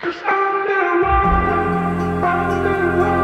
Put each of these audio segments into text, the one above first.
Cause I'm the one, I'm the one.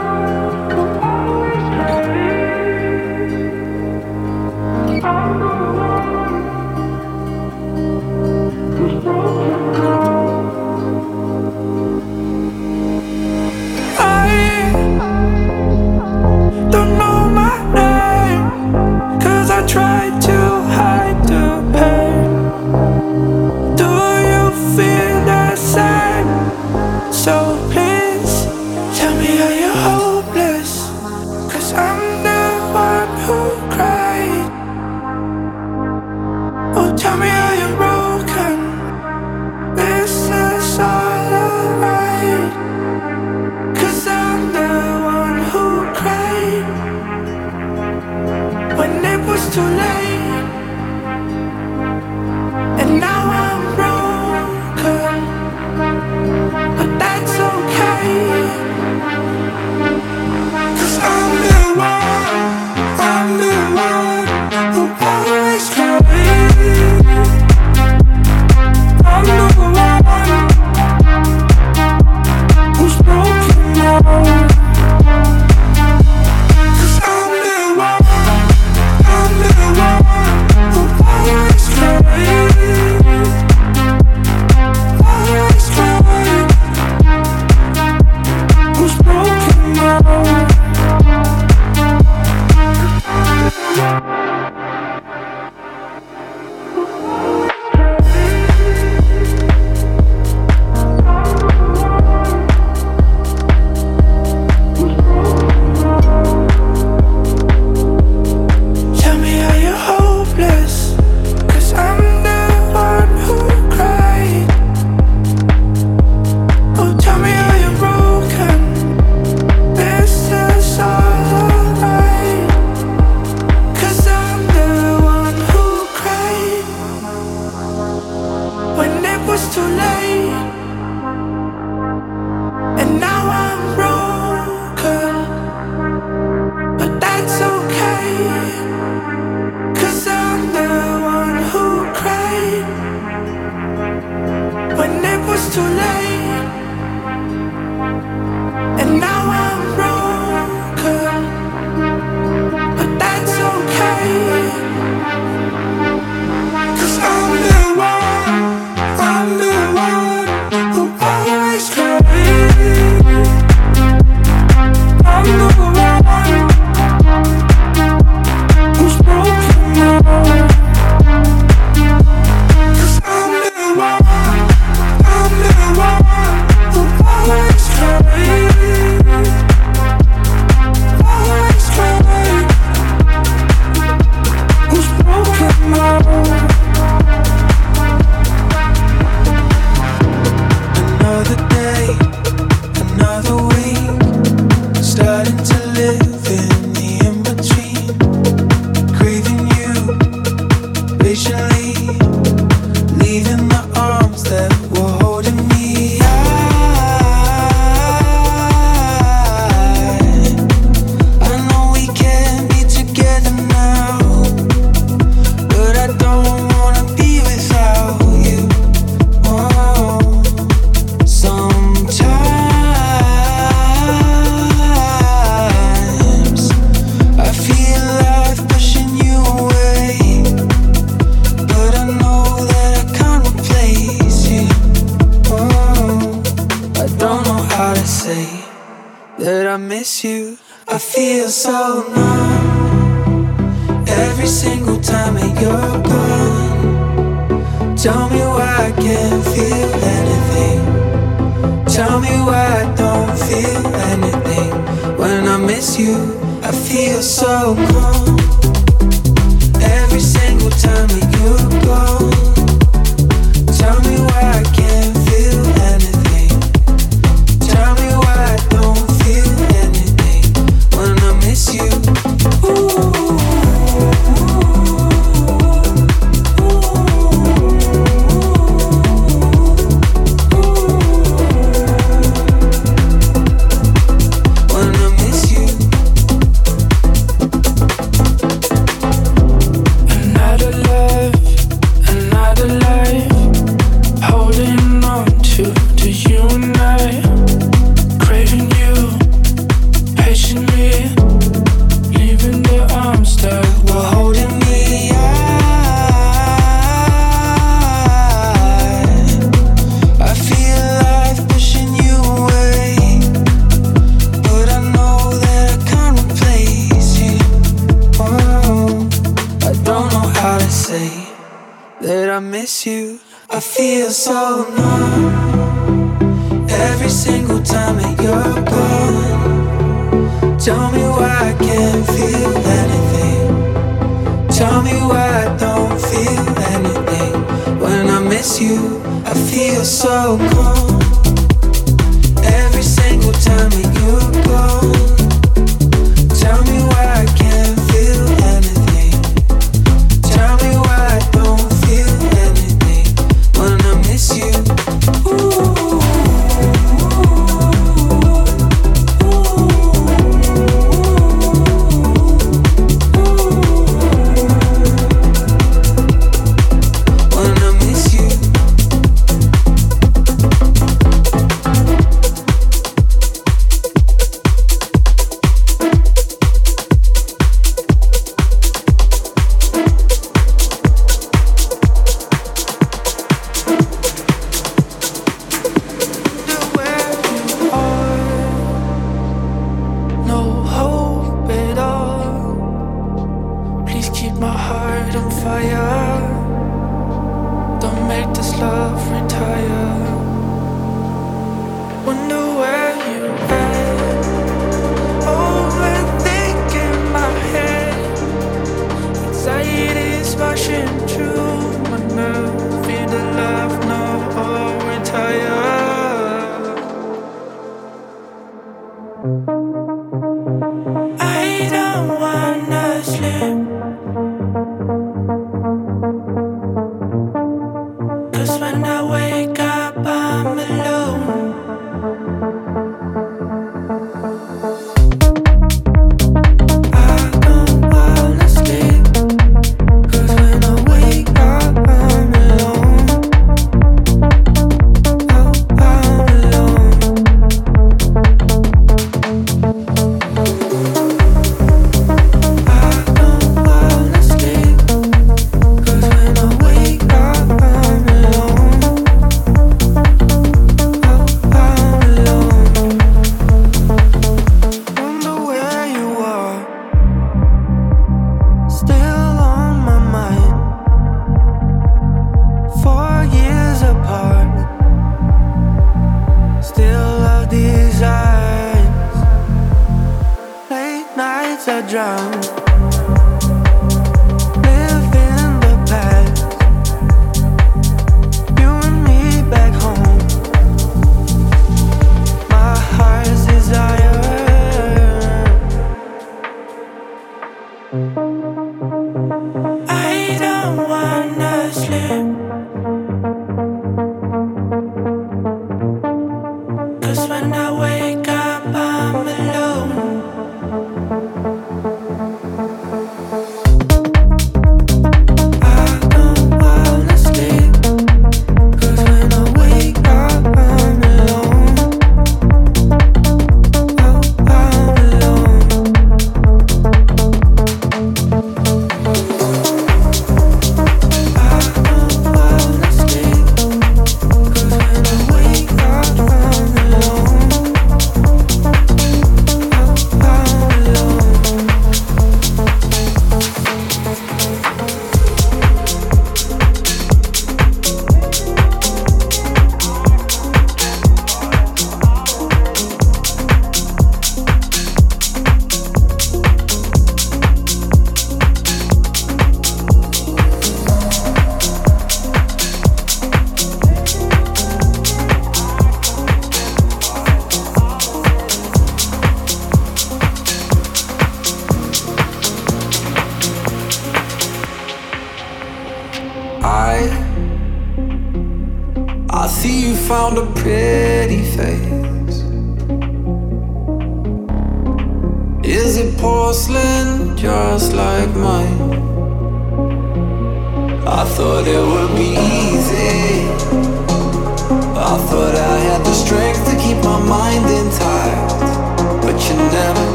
You, I feel so cold.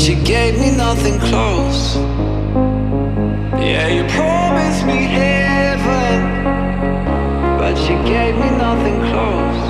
She gave me nothing close. Yeah, you promised me heaven, but she gave me nothing close.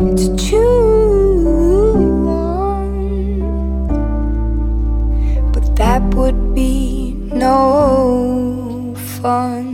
It's choose one, but that would be no fun.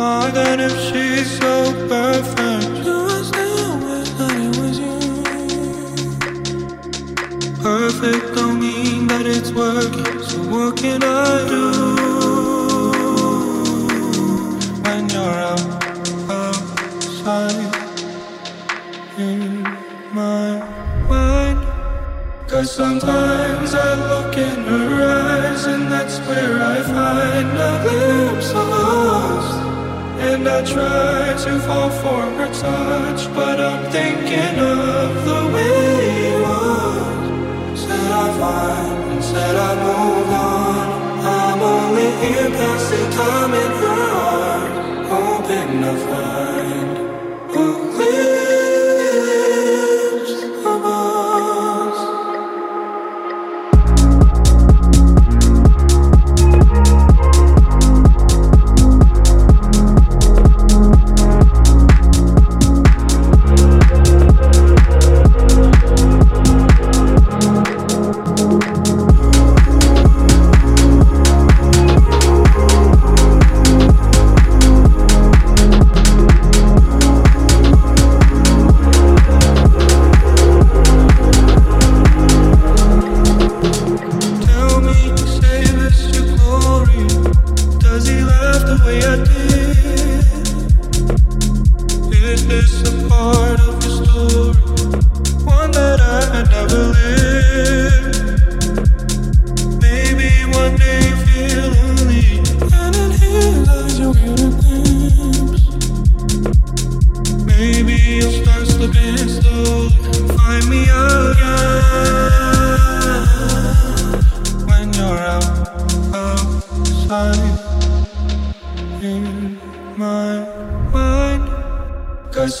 more than if she's so perfect. I still wish that it was you? Perfect don't mean that it's working. So what can I do when you're out outside in my mind? Cause sometimes I look in her eyes and that's where I find a glimpse of us. And I try to fall for her touch, but I'm thinking of the way it was. Said I find and said I move on. I'm only here passing time in her heart, hoping to find a clear.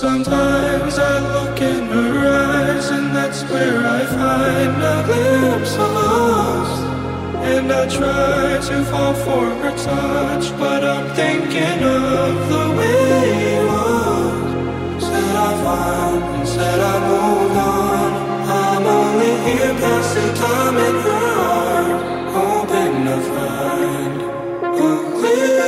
Sometimes I look in her eyes, and that's where I find a glimpse of us. And I try to fall for her touch, but I'm thinking of the way it was. Said I find, and said I moved on. I'm only here passing time in her heart, hoping to find a glimpse.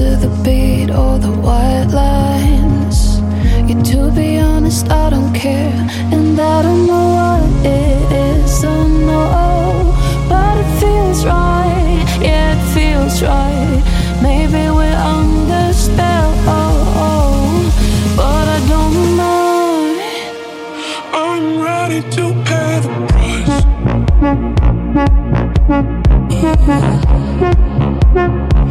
to the beat or the white lines. You to be honest, I don't care, and I don't know what it is. I know, but it feels right. Yeah, it feels right. Maybe we're under spell, oh, but I don't mind. I'm ready to pay the price.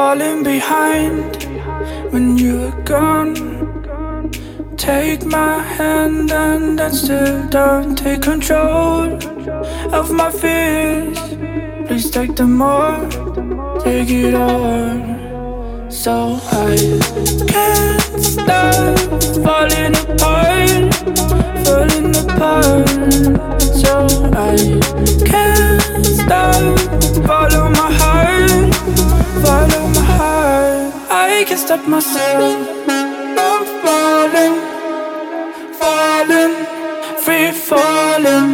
falling behind when you're gone. Take my hand and then still don't take control of my fears. Please take them all, take it all. So I can't stop falling apart, falling apart. I can't stop. Follow my heart, follow my heart. I can't stop myself. I'm falling, falling, free falling.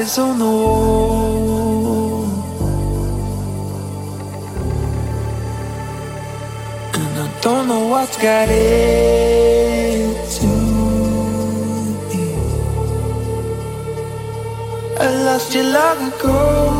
eyes on the wall. And I don't know what's got into me. I lost your you and ago.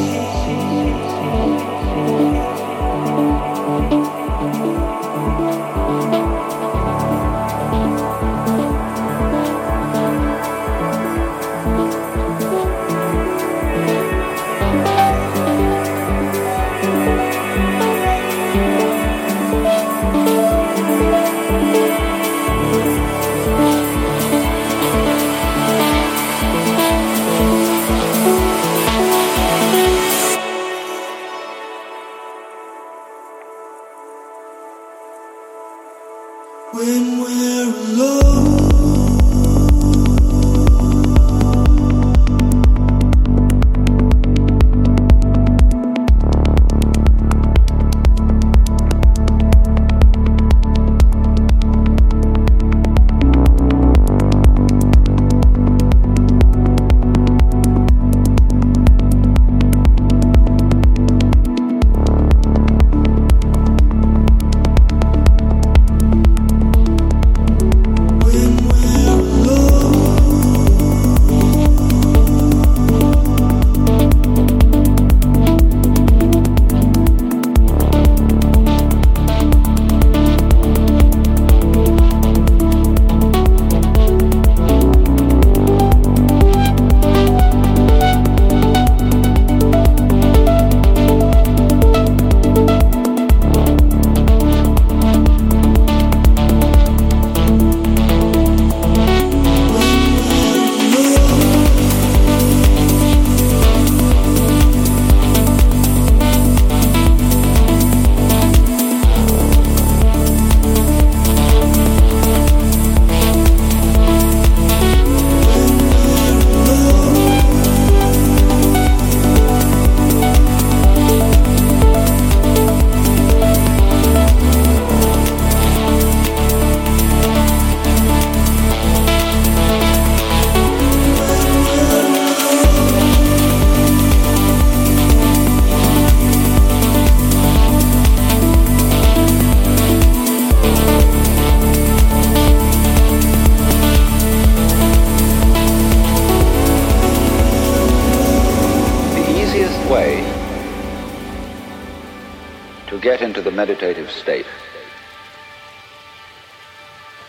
State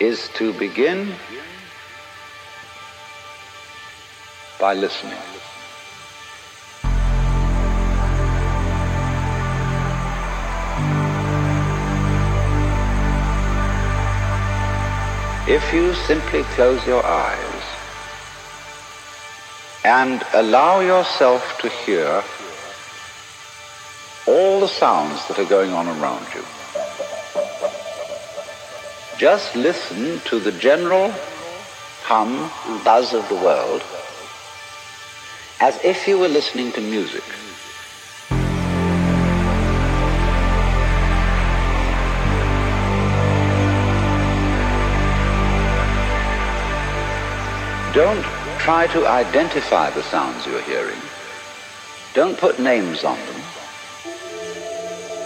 is to begin by listening. If you simply close your eyes and allow yourself to hear the sounds that are going on around you, just listen to the general hum and buzz of the world as if you were listening to music. Don't try to identify the sounds you're hearing. Don't put names on them.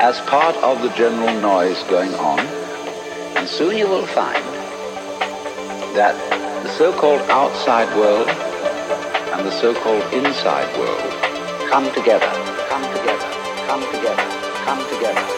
as part of the general noise going on, and soon you will find that the so-called outside world and the so-called inside world come together, come together, come together, come together,